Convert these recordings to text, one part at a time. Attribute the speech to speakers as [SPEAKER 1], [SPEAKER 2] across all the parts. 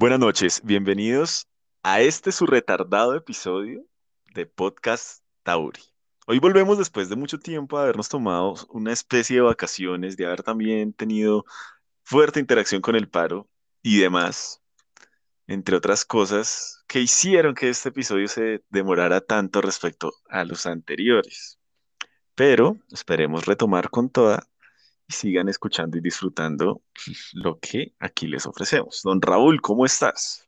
[SPEAKER 1] Buenas noches, bienvenidos a este su retardado episodio de Podcast Tauri. Hoy volvemos después de mucho tiempo de habernos tomado una especie de vacaciones, de haber también tenido fuerte interacción con el paro y demás, entre otras cosas que hicieron que este episodio se demorara tanto respecto a los anteriores. Pero esperemos retomar con toda sigan escuchando y disfrutando lo que aquí les ofrecemos. Don Raúl, ¿cómo estás?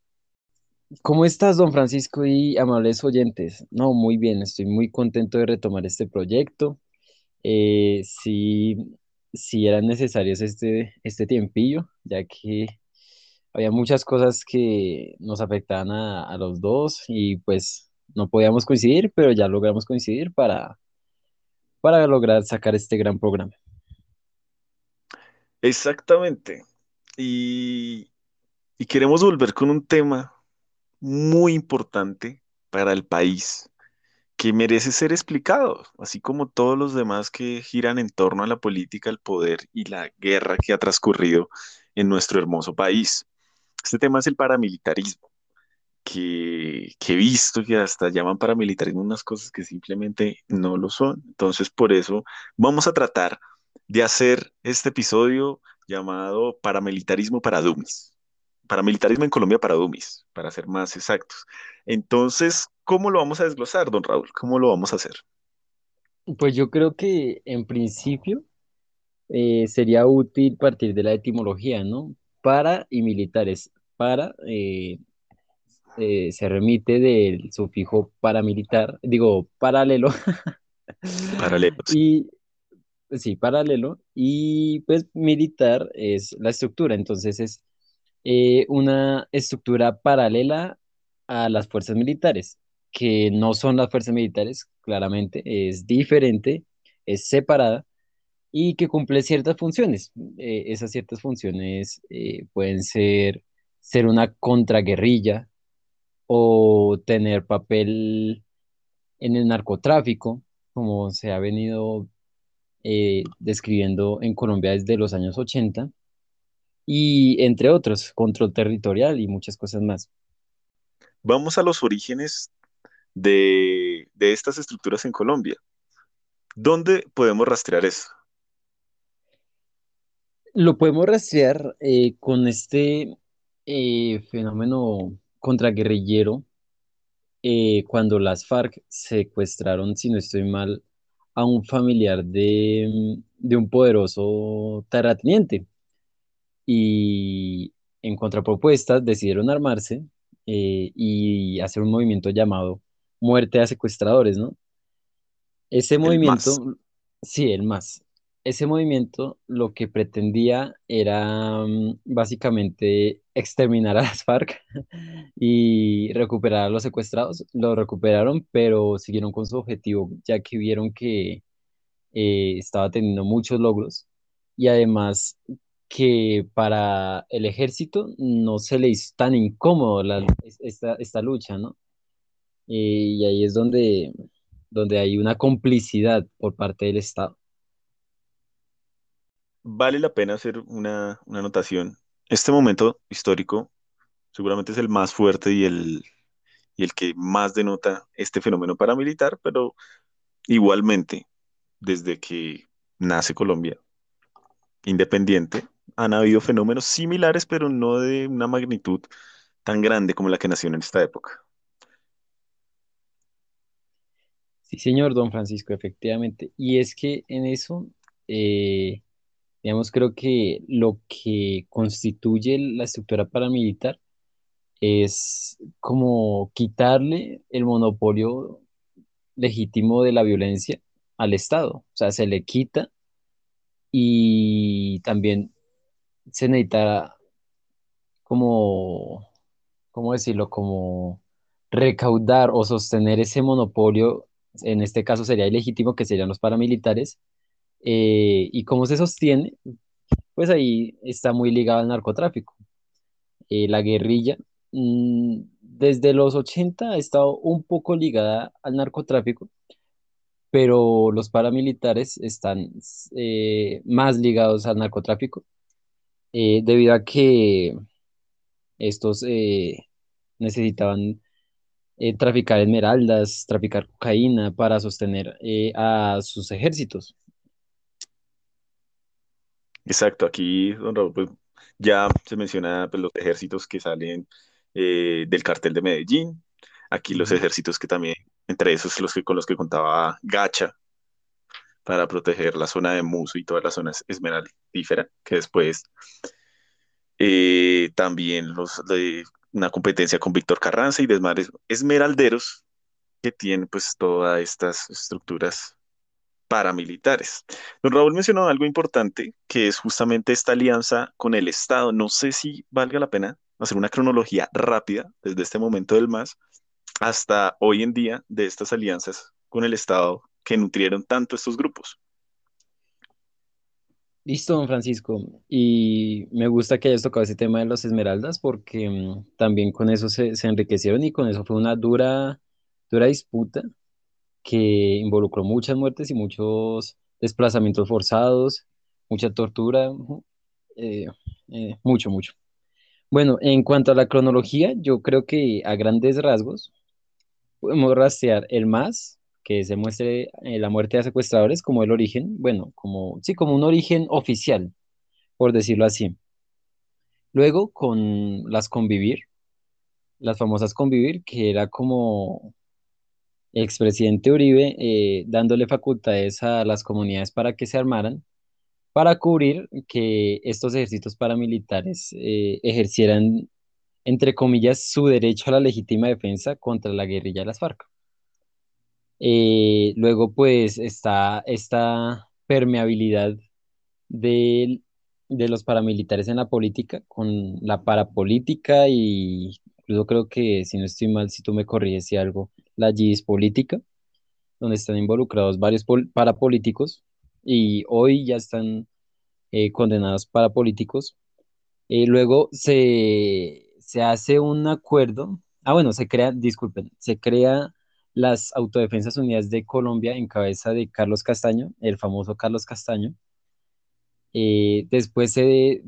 [SPEAKER 2] ¿Cómo estás, don Francisco y amables oyentes? No, muy bien, estoy muy contento de retomar este proyecto. Eh, sí, sí eran necesarios este, este tiempillo, ya que había muchas cosas que nos afectaban a, a los dos y pues no podíamos coincidir, pero ya logramos coincidir para, para lograr sacar este gran programa.
[SPEAKER 1] Exactamente. Y, y queremos volver con un tema muy importante para el país que merece ser explicado, así como todos los demás que giran en torno a la política, el poder y la guerra que ha transcurrido en nuestro hermoso país. Este tema es el paramilitarismo, que, que he visto que hasta llaman paramilitarismo unas cosas que simplemente no lo son. Entonces, por eso vamos a tratar de hacer este episodio llamado Paramilitarismo para Dummies. Paramilitarismo en Colombia para Dummies, para ser más exactos. Entonces, ¿cómo lo vamos a desglosar, don Raúl? ¿Cómo lo vamos a hacer?
[SPEAKER 2] Pues yo creo que en principio eh, sería útil partir de la etimología, ¿no? Para y militares. Para eh, eh, se remite del sufijo paramilitar, digo, paralelo.
[SPEAKER 1] Paralelo.
[SPEAKER 2] Y sí, paralelo. Y pues militar es la estructura. Entonces es eh, una estructura paralela a las fuerzas militares, que no son las fuerzas militares, claramente, es diferente, es separada y que cumple ciertas funciones. Eh, esas ciertas funciones eh, pueden ser ser una contraguerrilla o tener papel en el narcotráfico, como se ha venido eh, describiendo en Colombia desde los años 80, y entre otros, control territorial y muchas cosas más.
[SPEAKER 1] Vamos a los orígenes de, de estas estructuras en Colombia. ¿Dónde podemos rastrear eso?
[SPEAKER 2] Lo podemos rastrear eh, con este eh, fenómeno contraguerrillero eh, cuando las FARC secuestraron, si no estoy mal, a un familiar de, de un poderoso terrateniente. Y en contrapropuesta decidieron armarse eh, y hacer un movimiento llamado Muerte a Secuestradores, ¿no? Ese
[SPEAKER 1] El
[SPEAKER 2] movimiento,
[SPEAKER 1] MAS.
[SPEAKER 2] sí, el más. Ese movimiento lo que pretendía era mm, básicamente exterminar a las FARC y recuperar a los secuestrados. Lo recuperaron, pero siguieron con su objetivo, ya que vieron que eh, estaba teniendo muchos logros y además que para el ejército no se le hizo tan incómodo la- esta, esta lucha, ¿no? Eh, y ahí es donde, donde hay una complicidad por parte del Estado.
[SPEAKER 1] Vale la pena hacer una, una anotación. Este momento histórico seguramente es el más fuerte y el, y el que más denota este fenómeno paramilitar, pero igualmente, desde que nace Colombia independiente, han habido fenómenos similares, pero no de una magnitud tan grande como la que nació en esta época.
[SPEAKER 2] Sí, señor Don Francisco, efectivamente. Y es que en eso, eh, digamos, creo que lo que constituye la estructura paramilitar es como quitarle el monopolio legítimo de la violencia al Estado. O sea, se le quita y también se necesita como, ¿cómo decirlo? Como recaudar o sostener ese monopolio, en este caso sería ilegítimo, que serían los paramilitares. Eh, ¿y cómo se sostiene? Pues ahí está muy ligado al narcotráfico. Eh, la guerrilla, mm, desde los 80 ha estado un poco ligada al narcotráfico, pero los paramilitares están eh, más ligados al narcotráfico, debido a que Estos necesitaban traficar esmeraldas, traficar cocaína para sostener a sus ejércitos.
[SPEAKER 1] Exacto, aquí don Raúl, pues, ya se menciona pues, los ejércitos que salen eh, del cartel de Medellín, aquí los ejércitos que también, entre esos los que, con los que contaba Gacha, para proteger la zona de Muso y todas las zonas esmeraldífera, que después eh, también los de una competencia con Víctor Carranza y demás esmeralderos que tienen pues todas estas estructuras paramilitares. Don Raúl mencionó algo importante, que es justamente esta alianza con el Estado. No sé si valga la pena hacer una cronología rápida desde este momento del MAS hasta hoy en día de estas alianzas con el Estado que nutrieron tanto estos grupos.
[SPEAKER 2] Listo, don Francisco. Y me gusta que hayas tocado ese tema de los esmeraldas porque mm, también con eso se, se enriquecieron y con eso fue una dura, dura disputa que involucró muchas muertes y muchos desplazamientos forzados, mucha tortura, eh, eh, mucho, mucho. Bueno, en cuanto a la cronología, yo creo que a grandes rasgos podemos rastrear el más, que se muestre eh, la muerte de secuestradores como el origen, bueno, como, sí, como un origen oficial, por decirlo así. Luego con las convivir, las famosas convivir, que era como expresidente Uribe eh, dándole facultades a las comunidades para que se armaran, para cubrir que estos ejércitos paramilitares eh, ejercieran, entre comillas, su derecho a la legítima defensa contra la guerrilla de las FARC. Eh, luego, pues, está esta permeabilidad de, de los paramilitares en la política, con la parapolítica y incluso creo que, si no estoy mal, si tú me corriges si algo, la política, donde están involucrados varios pol- parapolíticos y hoy ya están eh, condenados parapolíticos. Eh, luego se, se hace un acuerdo, ah, bueno, se crea, disculpen, se crea las Autodefensas Unidas de Colombia en cabeza de Carlos Castaño, el famoso Carlos Castaño eh, después se,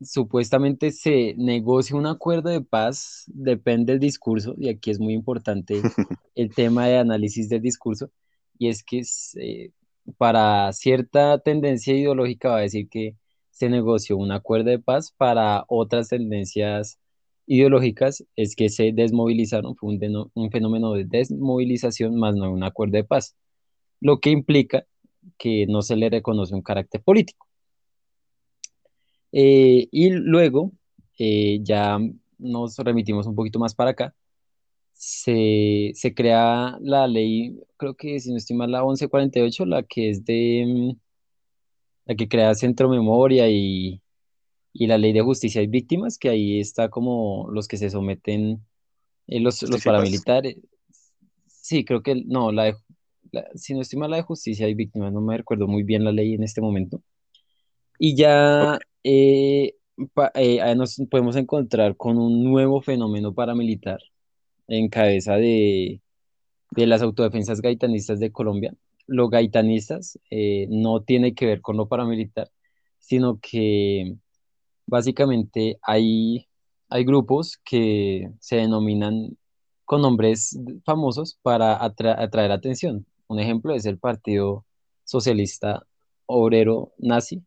[SPEAKER 2] supuestamente se negocia un acuerdo de paz, depende del discurso, y aquí es muy importante el tema de análisis del discurso, y es que eh, para cierta tendencia ideológica va a decir que se negoció un acuerdo de paz, para otras tendencias ideológicas es que se desmovilizaron, fue un, un fenómeno de desmovilización más no un acuerdo de paz, lo que implica que no se le reconoce un carácter político. Eh, y luego, eh, ya nos remitimos un poquito más para acá, se, se crea la ley, creo que si no estoy mal, la once cuarenta y ocho la que es de, mm, la que crea Centro Memoria y, y la ley de justicia y víctimas, que ahí está como los que se someten, eh, los, los paramilitares. Sí, creo que, no, la de, la- si no estoy mal, la de justicia y víctimas, no me recuerdo muy bien la ley en este momento. Y ya eh, eh, nos podemos encontrar con un nuevo fenómeno paramilitar en cabeza de, de las autodefensas gaitanistas de Colombia. Los gaitanistas eh, no tiene que ver con lo paramilitar, sino que básicamente hay, hay grupos que se denominan con nombres famosos para atra- atraer atención. Un ejemplo es el Partido Socialista Obrero Nazi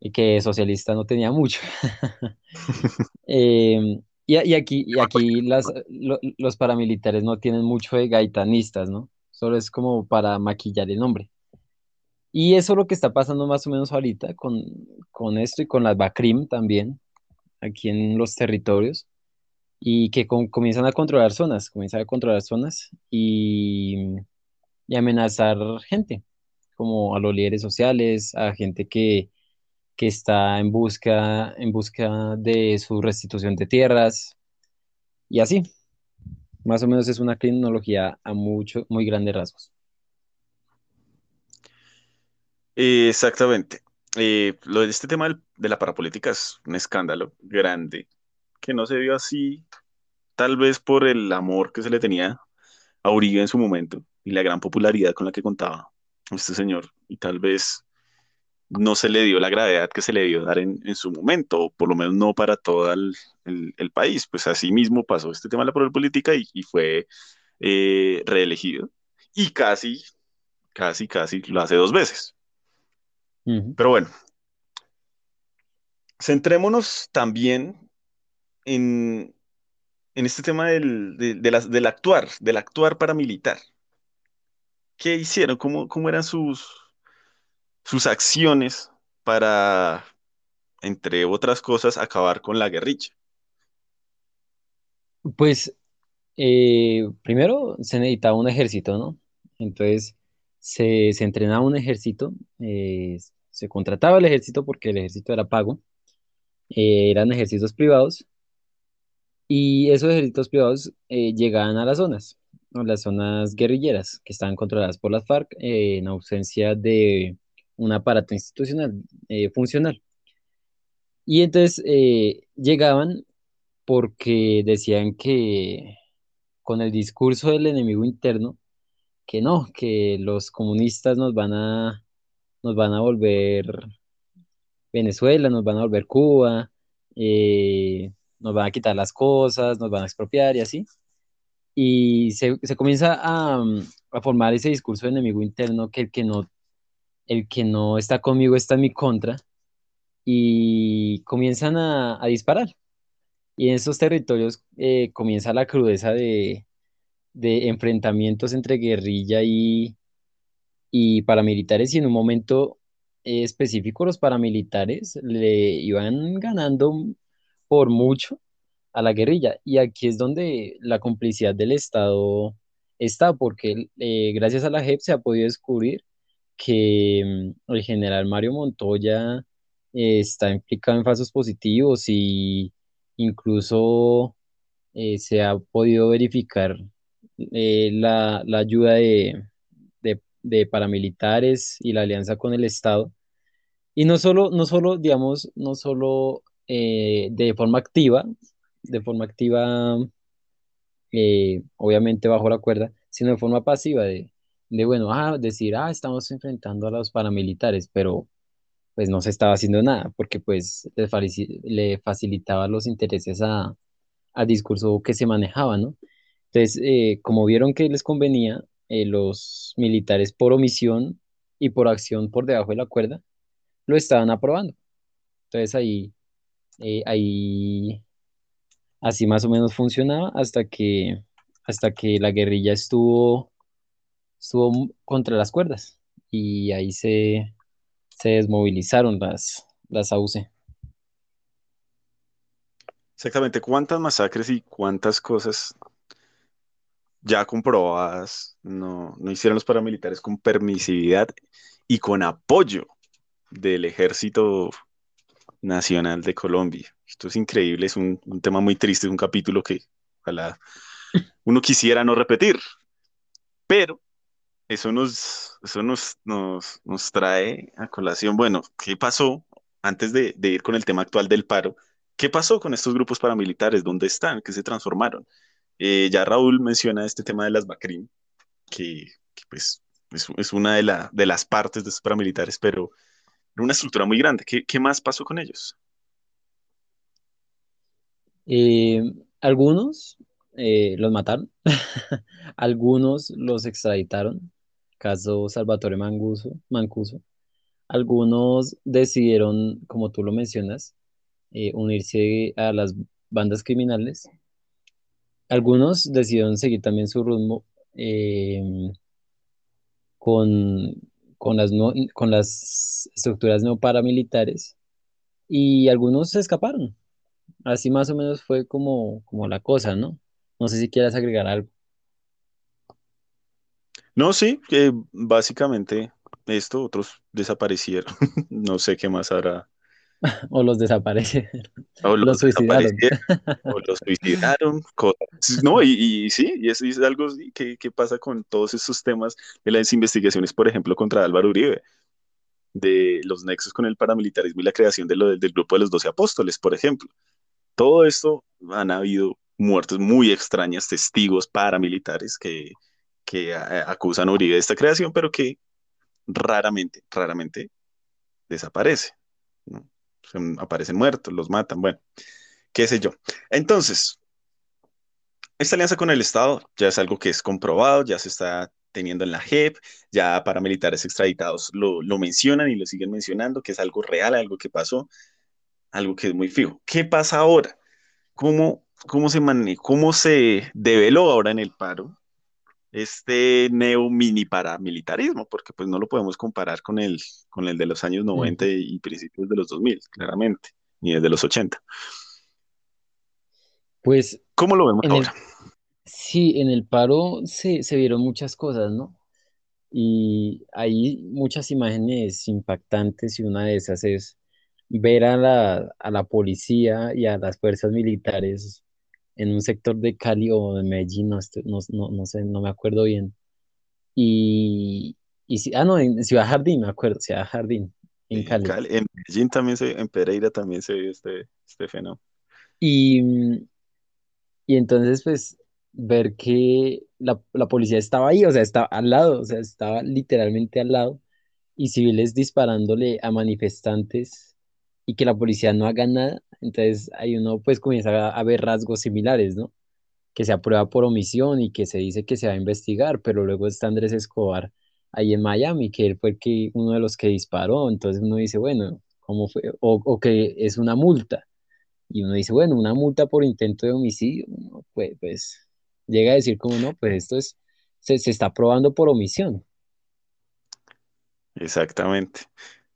[SPEAKER 2] y que socialista no tenía mucho. Eh, y, y aquí, y aquí las, lo- los paramilitares no tienen mucho de gaitanistas, ¿no? Solo es como para maquillar el nombre. Y eso es lo que está pasando más o menos ahorita con, con esto y con las BACRIM también, aquí en los territorios, y que com- comienzan a controlar zonas, comienzan a controlar zonas y, y amenazar gente, como a los líderes sociales, a gente que que está en busca, en busca de su restitución de tierras y así. Más o menos es una criminología a mucho, muy grandes rasgos.
[SPEAKER 1] Exactamente. Eh, lo de este tema de la parapolítica es un escándalo grande, que no se vio así, tal vez por el amor que se le tenía a Uribe en su momento y la gran popularidad con la que contaba este señor, y tal vez no se le dio la gravedad que se le dio dar en, en su momento, o por lo menos no para todo el, el, el país. Pues así mismo pasó este tema de la política y, y fue eh, reelegido. Y casi, casi, casi lo hace dos veces. Pero bueno, centrémonos también en, en este tema del, de, de las- del actuar, del actuar paramilitar. ¿Qué hicieron? ¿Cómo, cómo eran sus, sus acciones para, entre otras cosas, acabar con la guerrilla?
[SPEAKER 2] Pues eh, primero se necesitaba un ejército, ¿no? Entonces se, se entrenaba un ejército, eh, se contrataba el ejército porque el ejército era pago, eh, eran ejércitos privados y esos ejércitos privados llegaban a las zonas, a las zonas guerrilleras que estaban controladas por las FARC en ausencia de un aparato institucional eh, funcional. Y entonces eh, llegaban porque decían que con el discurso del enemigo interno, que no, que los comunistas nos van a, nos van a volver Venezuela, nos van a volver Cuba, eh, nos van a quitar las cosas, nos van a expropiar y así. Y se, se comienza a, a formar ese discurso de enemigo interno que el que no, el que no está conmigo está en mi contra y comienzan a, disparar. Y en esos territorios eh, comienza la crudeza de, enfrentamientos entre guerrilla y, paramilitares y en un momento específico los paramilitares le iban ganando por mucho a la guerrilla. Y aquí es donde la complicidad del Estado está, porque eh, gracias a la JEP se ha podido descubrir que mm, el general Mario Montoya eh, está implicado en falsos positivos y incluso eh, se ha podido verificar eh, la, la ayuda de, de- de paramilitares y la alianza con el Estado. Y no solo, no solo, digamos, no solo de forma activa, de forma activa, obviamente bajo la cuerda, sino de forma pasiva, de, de bueno, ah, decir, ah, estamos enfrentando a los paramilitares, pero pues no se estaba haciendo nada, porque pues le, facilitaba los intereses a, al discurso que se manejaba, ¿no? Entonces, eh, como vieron que les convenía, eh, los militares por omisión y por acción por debajo de la cuerda, lo estaban aprobando. Entonces ahí, eh, ahí, así más o menos funcionaba hasta que, hasta que la guerrilla estuvo, estuvo contra las cuerdas y ahí se, se desmovilizaron las, las AUC.
[SPEAKER 1] Exactamente, cuántas masacres y cuántas cosas ya comprobadas no, no hicieron los paramilitares con permisividad y con apoyo del Ejército Nacional de Colombia. Esto es increíble, es un, un tema muy triste, es un capítulo que ojalá uno quisiera no repetir, pero eso nos, eso nos, nos, nos trae a colación, bueno, ¿qué pasó antes de, de ir con el tema actual del paro? ¿Qué pasó con estos grupos paramilitares? ¿Dónde están? ¿Qué se transformaron? Eh, ya Raúl menciona este tema de las BACRIM, que, pues es, es una de, la, de, las partes de estos paramilitares, pero era una estructura muy grande. ¿Qué, qué más pasó con ellos?
[SPEAKER 2] Eh, algunos eh, los mataron, algunos los extraditaron, caso Salvatore Manguso, Mancuso. Algunos decidieron, como tú lo mencionas, eh, unirse a las bandas criminales. Algunos decidieron seguir también su rumbo eh, con, con, las no- con las estructuras neoparamilitares y algunos se escaparon. Así más o menos fue como, como la cosa, ¿no? No sé si quieras agregar algo
[SPEAKER 1] No, sí, básicamente esto, otros desaparecieron. no sé qué más hará.
[SPEAKER 2] o los desaparecen,
[SPEAKER 1] O los
[SPEAKER 2] los suicidaron.
[SPEAKER 1] desaparecieron, o los suicidaron. cosas. No, y, y sí, y eso es algo que, que pasa con todos estos temas de las investigaciones, por ejemplo, contra Álvaro Uribe, de los nexos con el paramilitarismo y la creación de lo, del, del grupo de los doce apóstoles, por ejemplo. Todo esto han habido muertes muy extrañas, testigos paramilitares que, que a- acusan a Uribe de esta creación, pero que raramente, raramente desaparece. ¿no? aparecen muertos, los matan, bueno, qué sé yo. Entonces, esta alianza con el Estado ya es algo que es comprobado, ya se está teniendo en la JEP, ya paramilitares extraditados lo, lo mencionan y lo siguen mencionando, que es algo real, algo que pasó, algo que es muy fijo. ¿Qué pasa ahora? ¿Cómo, cómo se cómo se develó ahora en el paro este neo mini paramilitarismo? Porque pues no lo podemos comparar con el, con el de los años 90 y principios de los 2000, claramente, ni desde los 80.
[SPEAKER 2] Pues,
[SPEAKER 1] ¿cómo lo vemos ahora?
[SPEAKER 2] sí, en el paro se, se vieron muchas cosas, ¿no? Y hay muchas imágenes impactantes y una de esas es ver a la, a la policía y a las fuerzas militares en un sector de Cali o de Medellín, no, no, no, sé, no me acuerdo bien. Y, y ah, no, en Ciudad Jardín, me acuerdo, Ciudad Jardín, en Cali.
[SPEAKER 1] En, Medellín también se, en Pereira también se ve este, este fenómeno.
[SPEAKER 2] Y, y entonces, pues, ver que la, la policía estaba ahí, o sea, estaba al lado, o sea, estaba literalmente al lado, y civiles disparándole a manifestantes y que la policía no haga nada, entonces ahí uno pues comienza a, ver rasgos similares, ¿no? Que se aprueba por omisión y que se dice que se va a investigar, pero luego está Andrés Escobar ahí en Miami, que él fue que, uno de los que disparó, entonces uno dice, bueno, ¿cómo fue? O, o que es una multa, y uno dice, bueno, una multa por intento de homicidio, pues, pues llega a decir como no, pues esto es, se, se está probando por omisión.
[SPEAKER 1] Exactamente.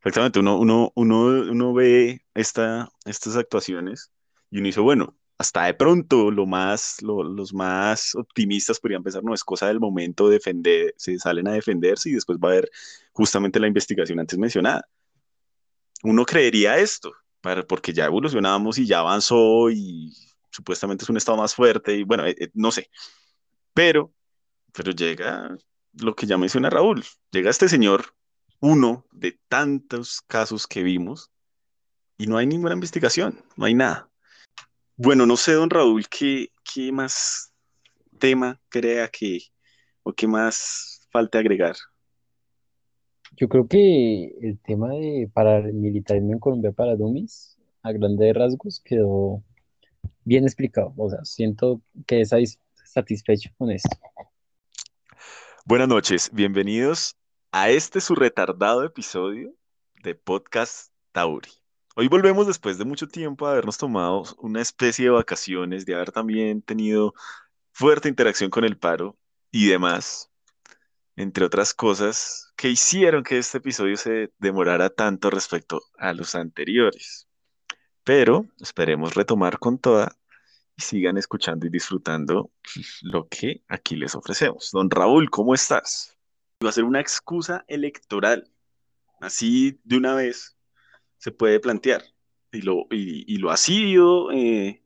[SPEAKER 1] Exactamente, uno, uno, uno, uno ve esta, estas actuaciones y uno dice, bueno, hasta de pronto lo más, los más optimistas podrían pensar, no, es cosa del momento defender, se salen a defenderse y después va a haber justamente la investigación antes mencionada. Uno creería esto, para, porque ya evolucionamos y ya avanzó y supuestamente es un estado más fuerte y bueno, eh, eh, no sé, pero, pero llega lo que ya menciona Raúl, llega este señor uno de tantos casos que vimos y no hay ninguna investigación, no hay nada. Bueno, no sé, don Raúl, ¿qué, qué más tema crea que o qué más falta agregar?
[SPEAKER 2] Yo creo que el tema de paramilitarismo en Colombia para Dummies, a grandes rasgos, quedó bien explicado. O sea, siento que es satisfecho con esto.
[SPEAKER 1] Buenas noches, bienvenidos a este su retardado episodio de Podcast Tauri. Hoy volvemos después de mucho tiempo a habernos tomado una especie de vacaciones, de haber también tenido fuerte interacción con el paro y demás, entre otras cosas que hicieron que este episodio se demorara tanto respecto a los anteriores. Pero esperemos retomar con toda y sigan escuchando y disfrutando lo que aquí les ofrecemos. Don Raúl, ¿cómo estás? Va a ser una excusa electoral. Así de una vez se puede plantear. Y lo, y, lo ha sido eh,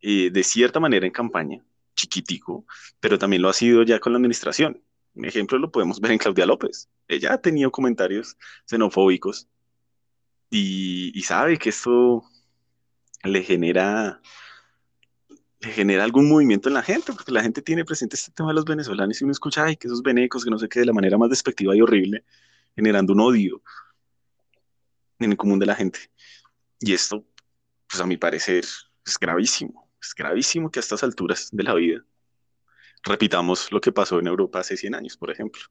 [SPEAKER 1] eh, de cierta manera en campaña, chiquitico, pero también lo ha sido ya con la administración. Un ejemplo lo podemos ver en Claudia López. Ella ha tenido comentarios xenofóbicos y, y sabe que esto le genera genera algún movimiento en la gente, porque la gente tiene presente este tema de los venezolanos y uno escucha, ay, que esos venecos, que no sé qué, de la manera más despectiva y horrible, generando un odio en el común de la gente. Y esto, pues a mi parecer, es gravísimo, es gravísimo que a estas alturas de la vida repitamos lo que pasó en Europa hace 100 años, por ejemplo.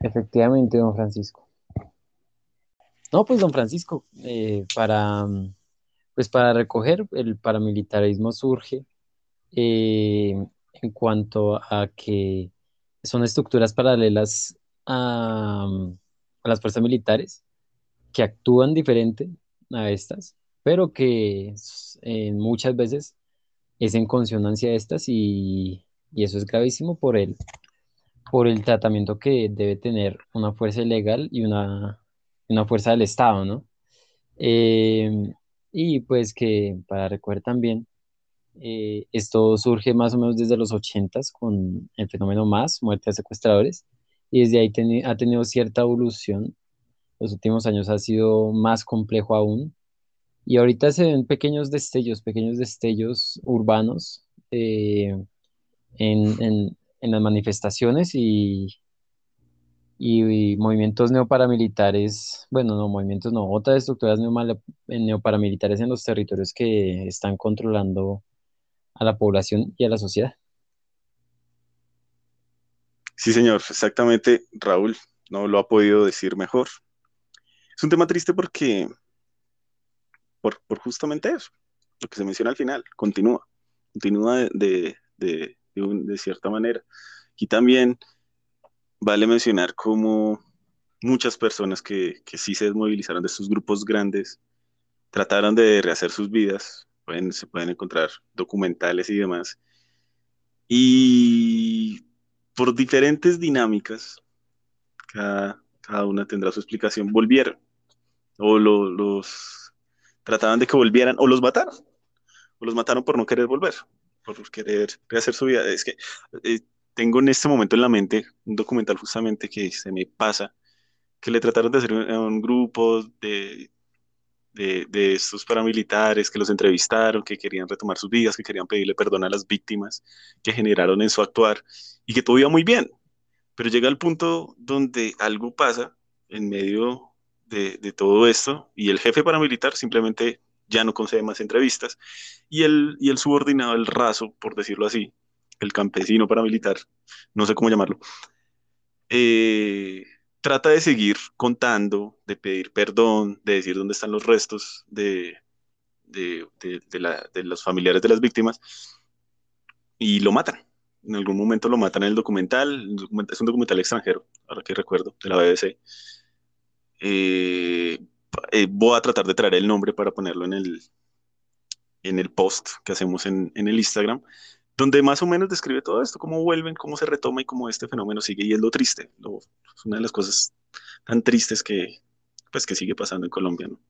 [SPEAKER 2] Efectivamente, don Francisco. No, pues don Francisco, eh, para pues para recoger, el paramilitarismo surge eh, en cuanto a que son estructuras paralelas a, las fuerzas militares que actúan diferente a estas, pero que muchas veces es en consonancia a estas y, eso es gravísimo por el, por el tratamiento que debe tener una fuerza ilegal y una, una fuerza del Estado, ¿no? Eh, y pues que para recoger también, eh, esto surge más o menos desde los 80 con el fenómeno más, muerte de secuestradores, y desde ahí ha tenido cierta evolución. Los últimos años ha sido más complejo aún. Y ahorita se ven pequeños destellos, pequeños destellos urbanos eh, en, en, en, las manifestaciones y, y, movimientos neoparamilitares, bueno, no, movimientos no, otras estructuras neoparamilitares en los territorios que están controlando a la población y a la sociedad.
[SPEAKER 1] Sí, señor, exactamente, Raúl, no lo ha podido decir mejor. Es un tema triste porque, por, por justamente eso, lo que se menciona al final, continúa, continúa de, de, de cierta manera. Y también vale mencionar cómo muchas personas que, que sí se desmovilizaron de estos grupos grandes trataron de rehacer sus vidas, pueden, se pueden encontrar documentales y demás, y por diferentes dinámicas, cada, cada una tendrá su explicación, volvieron, o lo- los trataban de que volvieran, o los mataron, o los mataron por no querer volver, por querer rehacer su vida. Es que eh, tengo en este momento en la mente un documental justamente que se me pasa, que le trataron de hacer un, un grupo de, de, de estos paramilitares que los entrevistaron, que querían retomar sus vidas, que querían pedirle perdón a las víctimas que generaron en su actuar y que todo iba muy bien. Pero llega el punto donde algo pasa en medio de, de todo esto y el jefe paramilitar simplemente ya no concede más entrevistas y el, y el subordinado, el raso, por decirlo así, el campesino paramilitar, no sé cómo llamarlo, eh, trata de seguir contando, de pedir perdón, de decir dónde están los restos de, de, de, la, de los familiares de las víctimas y lo matan. En algún momento lo matan en el documental, es un documental extranjero, ahora que recuerdo, de la BBC. Eh, eh, voy a tratar de traer el nombre para ponerlo en el, en el post que hacemos en, en, el Instagram, donde más o menos describe todo esto, cómo vuelven, cómo se retoma y cómo este fenómeno sigue. Y es lo triste, lo, es una de las cosas tan tristes que, pues, que sigue pasando en Colombia. ¿no?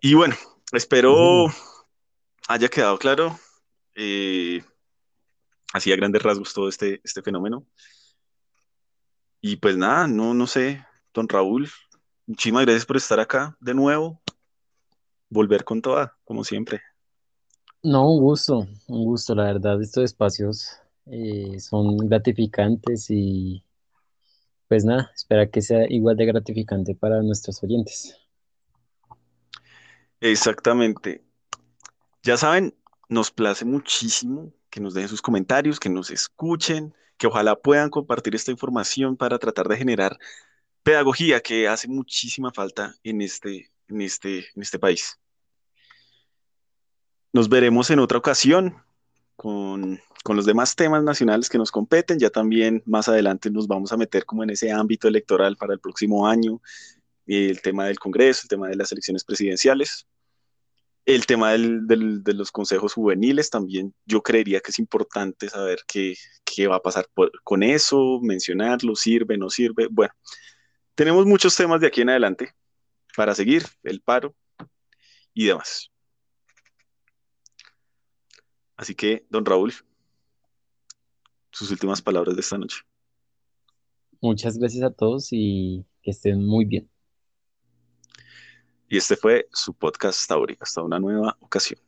[SPEAKER 1] Y bueno, espero haya quedado claro, eh, así a grandes rasgos, todo este, este fenómeno. Y pues nada, no, no sé, don Raúl, muchísimas gracias por estar acá de nuevo. Volver con toda, como siempre.
[SPEAKER 2] No, un gusto, un gusto, la verdad, estos espacios eh, son gratificantes y pues nada, espera que sea igual de gratificante para nuestros oyentes.
[SPEAKER 1] Exactamente. Ya saben, nos place muchísimo que nos dejen sus comentarios, que nos escuchen, que ojalá puedan compartir esta información para tratar de generar pedagogía que hace muchísima falta en este, en este, en este país. Nos veremos en otra ocasión con, con, los demás temas nacionales que nos competen. Ya también más adelante nos vamos a meter como en ese ámbito electoral para el próximo año, el tema del Congreso, el tema de las elecciones presidenciales. El tema del, de los consejos juveniles también yo creería que es importante saber qué, qué va a pasar con eso, mencionarlo, sirve, no sirve. Bueno, tenemos muchos temas de aquí en adelante para seguir, el paro y demás. Así que, don Raúl, sus últimas palabras de esta noche.
[SPEAKER 2] Muchas gracias a todos y que estén muy bien.
[SPEAKER 1] Y este fue su podcast ahora, hasta una nueva ocasión.